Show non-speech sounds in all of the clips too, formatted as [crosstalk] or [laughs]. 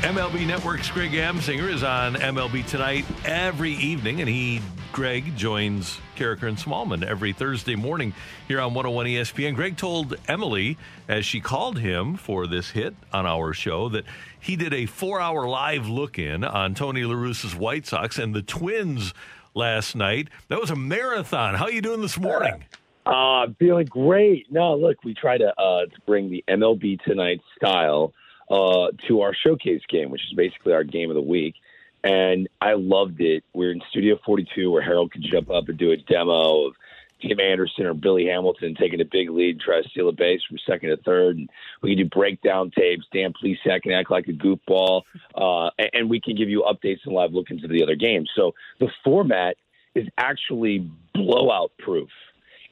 MLB Network's Greg Amsinger is on MLB Tonight every evening, and he, Greg, joins Karraker and Smallmon every Thursday morning here on 101 ESPN. Greg told Emily, as she called him for this hit on our show, that he did a four hour live look in on Tony La Russa's White Sox and the Twins last night. That was a marathon. How are you doing this morning? Uh, feeling great. No, look, we try to, uh, to bring the MLB Tonight style uh, to our showcase game, which is basically our game of the week. And I loved it. We are in Studio 42 where Harold could jump up and do a demo of Tim Anderson or Billy Hamilton taking a big lead try to steal a base from second to third. And we can do breakdown tapes. Dan Plesac can act like a goofball. Uh, and we can give you updates and live look into the other games. So the format is actually blowout proof.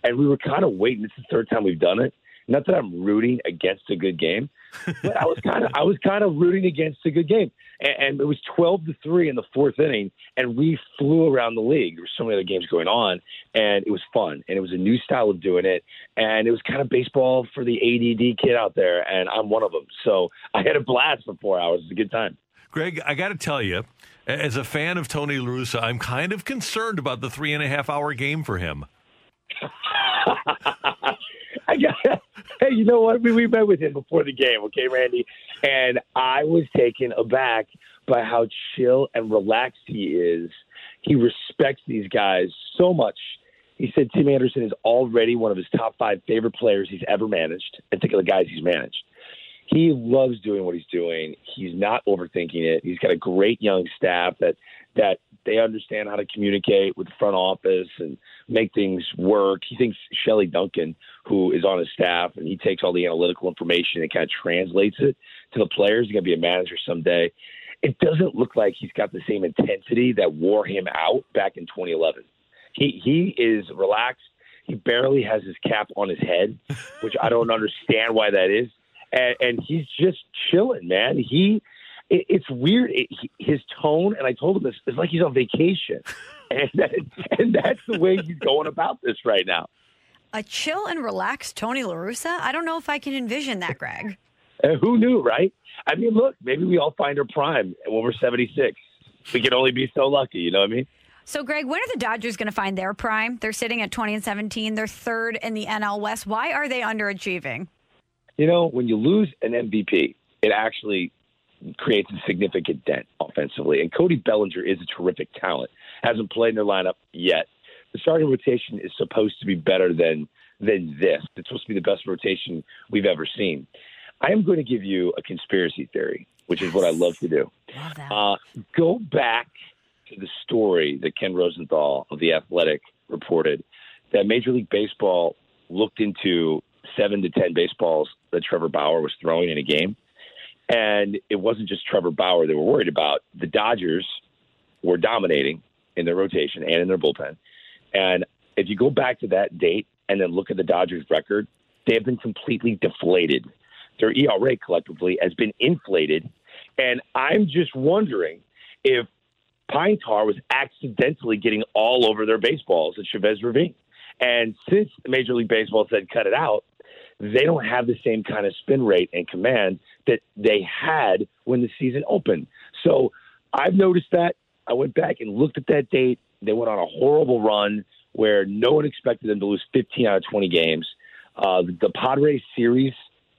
And we were kind of waiting. It's the third time we've done it. Not that I'm rooting against a good game, [laughs] but I was kind of I was kind of rooting against a good game, and, and, it was twelve to three in the fourth inning, and we flew around the league. There were so many other games going on, and it was fun, and it was a new style of doing it, and it was kind of baseball for the ADD kid out there, and I'm one of them. So I had a blast for four hours. It was a good time. Greg, I got to tell you, as a fan of Tony La Russa, I'm kind of concerned about the three and a half hour game for him. [laughs] I got you know what? We, we met with him before the game, okay, Randy? And I was taken aback by how chill and relaxed he is. He respects these guys so much. He said Tim Anderson is already one of his top five favorite players he's ever managed, and think of the guys he's managed. He loves doing what he's doing. He's not overthinking it. He's got a great young staff that that they understand how to communicate with the front office and make things work. He thinks Shelley Duncan, who is on his staff, and he takes all the analytical information and kind of translates it to the players. He's going to be a manager someday. It doesn't look like he's got the same intensity that wore him out back in 2011. He he is relaxed. He barely has his cap on his head, which I don't [laughs] understand why that is. And, and he's just chilling, man. He it, it's weird. It, his tone, and I told him this, is like he's on vacation, [laughs] and that, and that's the way he's going about this right now. A chill and relaxed Tony La Russa? I don't know if I can envision that, Greg. [laughs] Uh, who knew, right? I mean, look, maybe we all find our prime when we're 76. We can only be so lucky, you know what I mean? So, Greg, when are the Dodgers going to find their prime? They're sitting at 20 and 17. They're third in the NL West. Why are they underachieving? You know, when you lose an MVP, it actually creates a significant dent offensively. And Cody Bellinger is a terrific talent. Hasn't played in their lineup yet. The starting rotation is supposed to be better than than this. It's supposed to be the best rotation we've ever seen. I am going to give you a conspiracy theory, which is what I love to do. Love uh, go back to the story that Ken Rosenthal of The Athletic reported that Major League Baseball looked into seven to 10 baseballs that Trevor Bauer was throwing in a game and it wasn't just Trevor Bauer they were worried about. The Dodgers were dominating in their rotation and in their bullpen. And if you go back to that date and then look at the Dodgers' record, they have been completely deflated. Their ERA collectively has been inflated. And I'm just wondering if Pine Tar was accidentally getting all over their baseballs at Chavez Ravine. And since Major League Baseball said cut it out, they don't have the same kind of spin rate and command that they had when the season opened. So I've noticed that. I went back and looked at that date. They went on a horrible run where no one expected them to lose 15 out of 20 games. Uh, the Padres series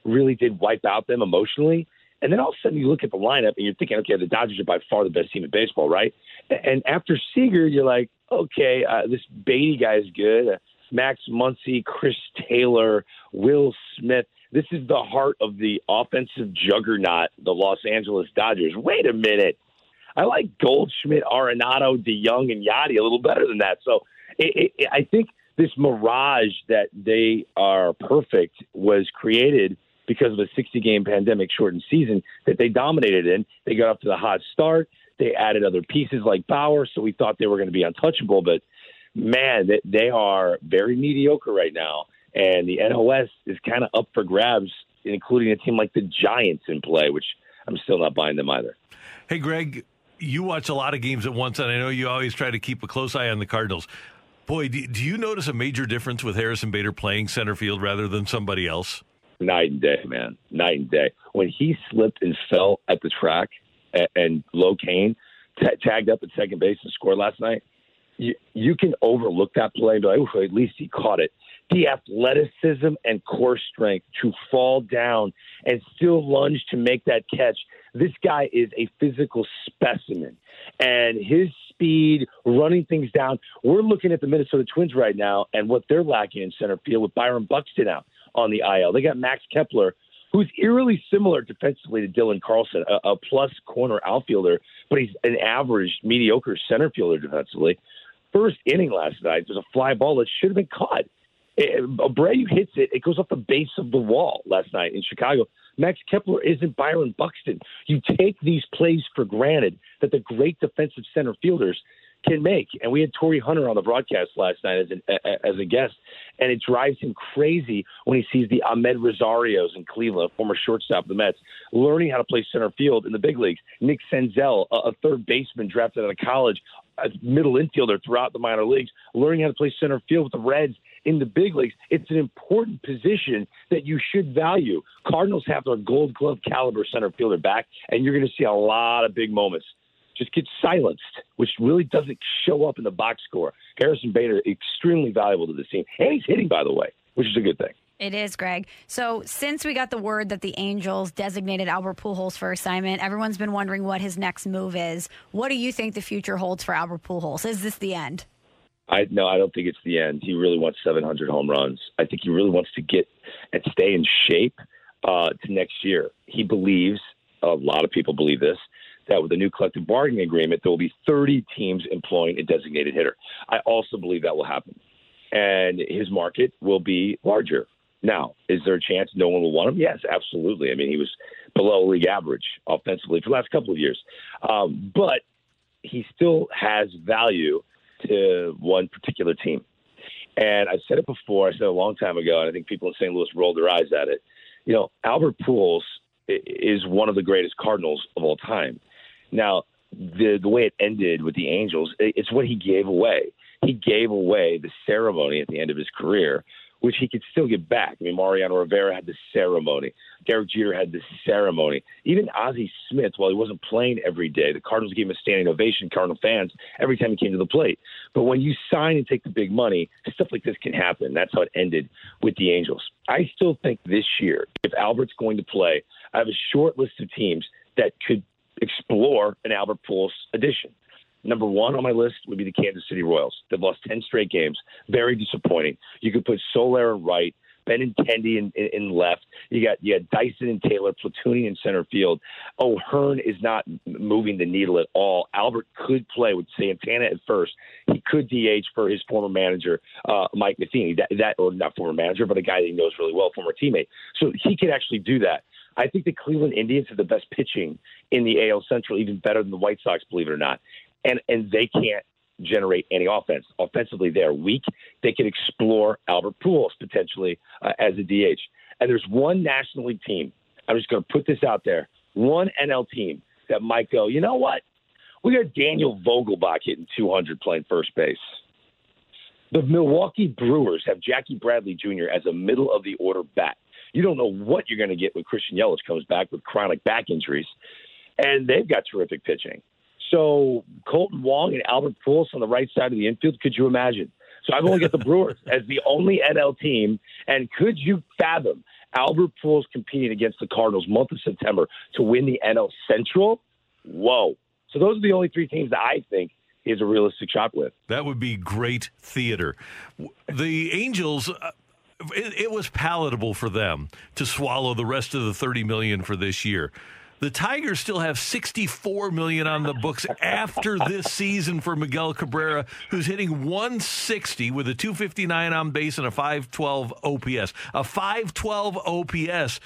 really did wipe out them emotionally. And then all of a sudden you look at the lineup and you're thinking, okay, the Dodgers are by far the best team in baseball, right? And after Seager, you're like, okay, uh, this Beaty guy is good. Uh, Max Muncy, Chris Taylor, Will Smith. This is the heart of the offensive juggernaut, the Los Angeles Dodgers. Wait a minute. I like Goldschmidt, Arenado, DeJong, and Yadi a little better than that. So it, it, I think this mirage that they are perfect was created because of a 60 game pandemic shortened season that they dominated in. They got off to the hot start. They added other pieces like Bauer, so we thought they were going to be untouchable. But man, they are very mediocre right now. And the NOS is kind of up for grabs, including a team like the Giants in play, which I'm still not buying them either. Hey, Greg, you watch a lot of games at once, and I know you always try to keep a close eye on the Cardinals. Boy, do, do you notice a major difference with Harrison Bader playing center field rather than somebody else? Night and day, man. Night and day. When he slipped and fell at the track and, and Lo Cain t- tagged up at second base and scored last night, you, you can overlook that play and be like, at least he caught it. The athleticism and core strength to fall down and still lunge to make that catch. This guy is a physical specimen. And his speed, running things down. We're looking at the Minnesota Twins right now and what they're lacking in center field with Byron Buxton out on the IL. They got Max Kepler, who's eerily similar defensively to Dylan Carlson, a, a plus corner outfielder, but he's an average, mediocre center fielder defensively. First inning last night, there's a fly ball that should have been caught. Eh, Abreu hits it. It goes off the base of the wall last night in Chicago. Max Kepler isn't Byron Buxton. You take these plays for granted that the great defensive center fielders can make. And we had Torii Hunter on the broadcast last night as, an, as a guest, and it drives him crazy when he sees the Amed Rosarios in Cleveland, former shortstop of the Mets, learning how to play center field in the big leagues. Nick Senzel, a, a third baseman drafted out of college, a middle infielder throughout the minor leagues, learning how to play center field with the Reds in the big leagues. It's an important position that you should value. Cardinals have their gold glove caliber center fielder back, and you're going to see a lot of big moments just get silenced, which really doesn't show up in the box score. Harrison Bader, extremely valuable to the team. And he's hitting, by the way, which is a good thing. It is, Greg. So, since we got the word that the Angels designated Albert Pujols for assignment, everyone's been wondering what his next move is. What do you think the future holds for Albert Pujols? Is this the end? I no, I don't think it's the end. He really wants 700 home runs. I think he really wants to get and stay in shape uh, to next year. He believes a lot of people believe this that with the new collective bargaining agreement, there will be 30 teams employing a designated hitter. I also believe that will happen, and his market will be larger. Now, is there a chance no one will want him? Yes, absolutely. I mean, he was below league average offensively for the last couple of years, um, but he still has value to one particular team. And I've said it before. I said it a long time ago, and I think people in St. Louis rolled their eyes at it. You know, Albert Pujols is one of the greatest Cardinals of all time. Now, the the way it ended with the Angels, it's what he gave away. He gave away the ceremony at the end of his career, which he could still get back. I mean, Mariano Rivera had the ceremony. Derek Jeter had the ceremony. Even Ozzie Smith, while he wasn't playing every day, the Cardinals gave him a standing ovation, Cardinal fans, every time he came to the plate. But when you sign and take the big money, stuff like this can happen. That's how it ended with the Angels. I still think this year, if Albert's going to play, I have a short list of teams that could explore an Albert Pujols addition. Number one on my list would be the Kansas City Royals. They've lost 10 straight games. Very disappointing. You could put Soler right, Benintendi in, in, in left. You got you got Dyson and Taylor platooning in center field. O'Hearn is not moving the needle at all. Albert could play with Santana at first. He could DH for his former manager, uh, Mike Matheny. That, that or not former manager, but a guy that he knows really well, former teammate. So he could actually do that. I think the Cleveland Indians have the best pitching in the AL Central, even better than the White Sox, believe it or not. And and they can't generate any offense. Offensively, they're weak. They can explore Albert Pujols potentially uh, as a DH. And there's one National League team. I'm just going to put this out there. One NL team that might go. You know what? We got Daniel Vogelbach hitting 200 playing first base. The Milwaukee Brewers have Jackie Bradley Jr. as a middle of the order bat. You don't know what you're going to get when Christian Yelich comes back with chronic back injuries, and they've got terrific pitching. So Kolten Wong and Albert Pujols on the right side of the infield. Could you imagine? So I've only got the Brewers as the only NL team, and could you fathom Albert Pujols competing against the Cardinals month of September to win the NL Central? Whoa! So those are the only three teams that I think is a realistic shot with. That would be great theater. The Angels. Uh, It, it was palatable for them to swallow the rest of the 30 million for this year. The Tigers still have 64 million on the books after this season for Miguel Cabrera, who's hitting 160 with a 259 on base and a 512 OPS. A 512 OPS.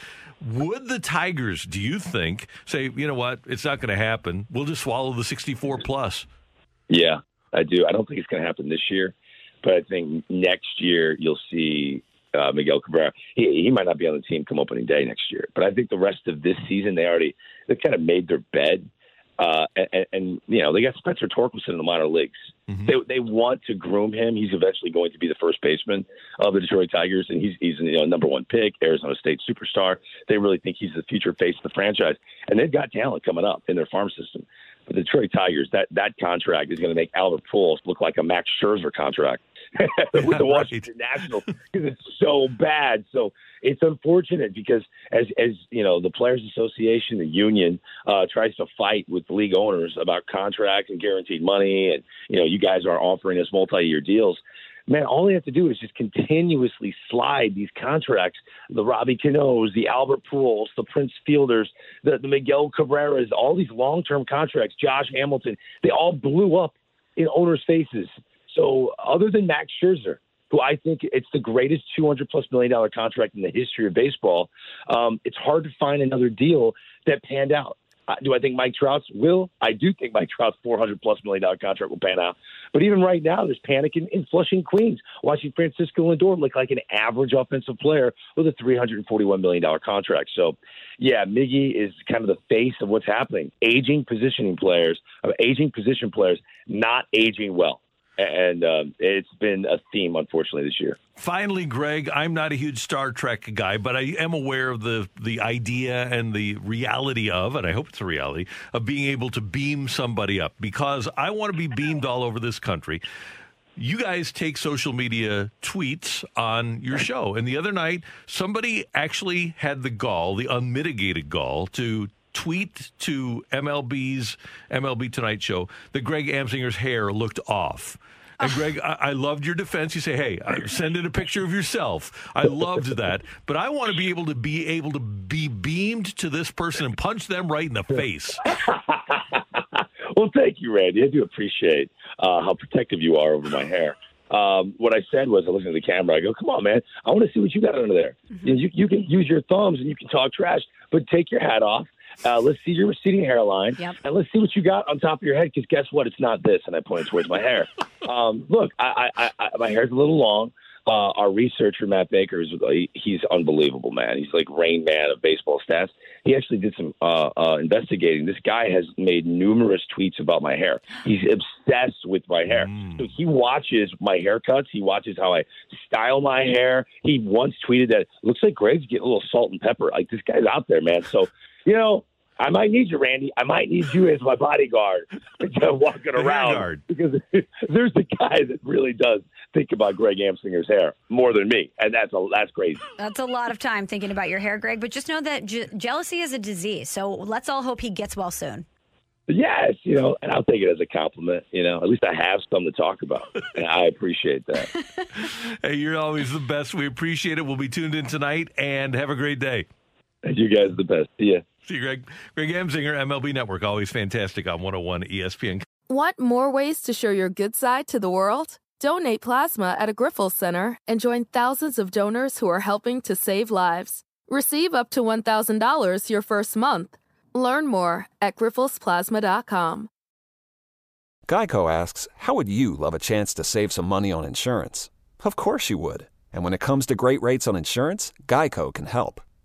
Would the Tigers, do you think, say, you know what, it's not going to happen. We'll just swallow the 64 plus? Yeah, I do. I don't think it's going to happen this year, but I think next year you'll see uh, Miguel Cabrera. He, he might not be on the team come opening day next year, but I think the rest of this season they already they kind of made their bed. Uh, and, and you know they got Spencer Torkelson in the minor leagues. Mm-hmm. They they want to groom him. He's eventually going to be the first baseman of the Detroit Tigers, and he's he's you know number one pick, Arizona State superstar. They really think he's the future face of the franchise, and they've got talent coming up in their farm system. But the Detroit Tigers, that that contract is going to make Albert Pujols look like a Max Scherzer contract. [laughs] with the [laughs] Washington right. Nationals because it's so bad. So it's unfortunate because as as you know, the Players Association, the union, uh, tries to fight with the league owners about contracts and guaranteed money, and you know, you guys are offering us multi-year deals. Man, all they have to do is just continuously slide these contracts. The Robbie Canós, the Albert Pujols, the Prince Fielders, the, the Miguel Cabreras, all these long-term contracts. Josh Hamilton, they all blew up in owners' faces so other than Max Scherzer, who I think it's the greatest 200 plus million dollar contract in the history of baseball, um, it's hard to find another deal that panned out. Uh, do I think Mike Trout's will? I do think Mike Trout's 400 plus million dollar contract will pan out. But even right now, there's panic in, in Flushing, Queens, watching Francisco Lindor look like an average offensive player with a 341 million dollar contract. So, yeah, Miggy is kind of the face of what's happening. Aging positioning players, uh, aging position players, not aging well and um, it's been a theme, unfortunately, this year. Finally, Greg, I'm not a huge Star Trek guy, but I am aware of the the idea and the reality of, and I hope it's a reality of being able to beam somebody up because I want to be beamed all over this country. You guys take social media tweets on your show, and the other night somebody actually had the gall, the unmitigated gall, to tweet to MLB's MLB Tonight Show that Greg Amsinger's hair looked off. And Greg, I, I, loved your defense. You say, "Hey, send in a picture of yourself." I loved that, but I want to be able to be able to be beamed to this person and punch them right in the face. [laughs] well, thank you, Randy. I do appreciate uh, how protective you are over my hair. Um, what I said was, I looked at the camera. I go, "Come on, man! I want to see what you got under there. Mm-hmm. You, you can use your thumbs and you can talk trash, but take your hat off uh, let's see your receding hairline, yep. and let's see what you got on top of your head. Because guess what? It's not this. And I pointed towards my hair. [laughs] Um, look, I, I, I, my hair's a little long. Uh, our researcher Matt Baker is he's unbelievable, man. He's like Rain Man of baseball stats. He actually did some uh, uh, investigating. This guy has made numerous tweets about my hair. He's obsessed with my hair. Mm. So he watches my haircuts. He watches how I style my hair. He once tweeted that looks like Greg's getting a little salt and pepper. Like this guy's out there, man. So you know, I might need you, Randy. I might need you as my bodyguard [laughs] walking around because [laughs] there's the guy that really does think about Greg Amsinger's hair more than me, and that's a that's crazy. That's a lot of time thinking about your hair, Greg. But just know that je- jealousy is a disease. So let's all hope he gets well soon. Yes, you know, and I'll take it as a compliment. You know, at least I have some to talk about, and I appreciate that. [laughs] hey, you're always the best. We appreciate it. We'll be tuned in tonight, and have a great day. You guys are the best. See ya. See you, Greg. Greg Amsinger, MLB Network, always fantastic on 101 ESPN. Want more ways to show your good side to the world? Donate plasma at a Grifols Center and join thousands of donors who are helping to save lives. Receive up to $1,000 your first month. Learn more at grifolsplasma.com. Geico asks, How would you love a chance to save some money on insurance? Of course you would. And when it comes to great rates on insurance, Geico can help.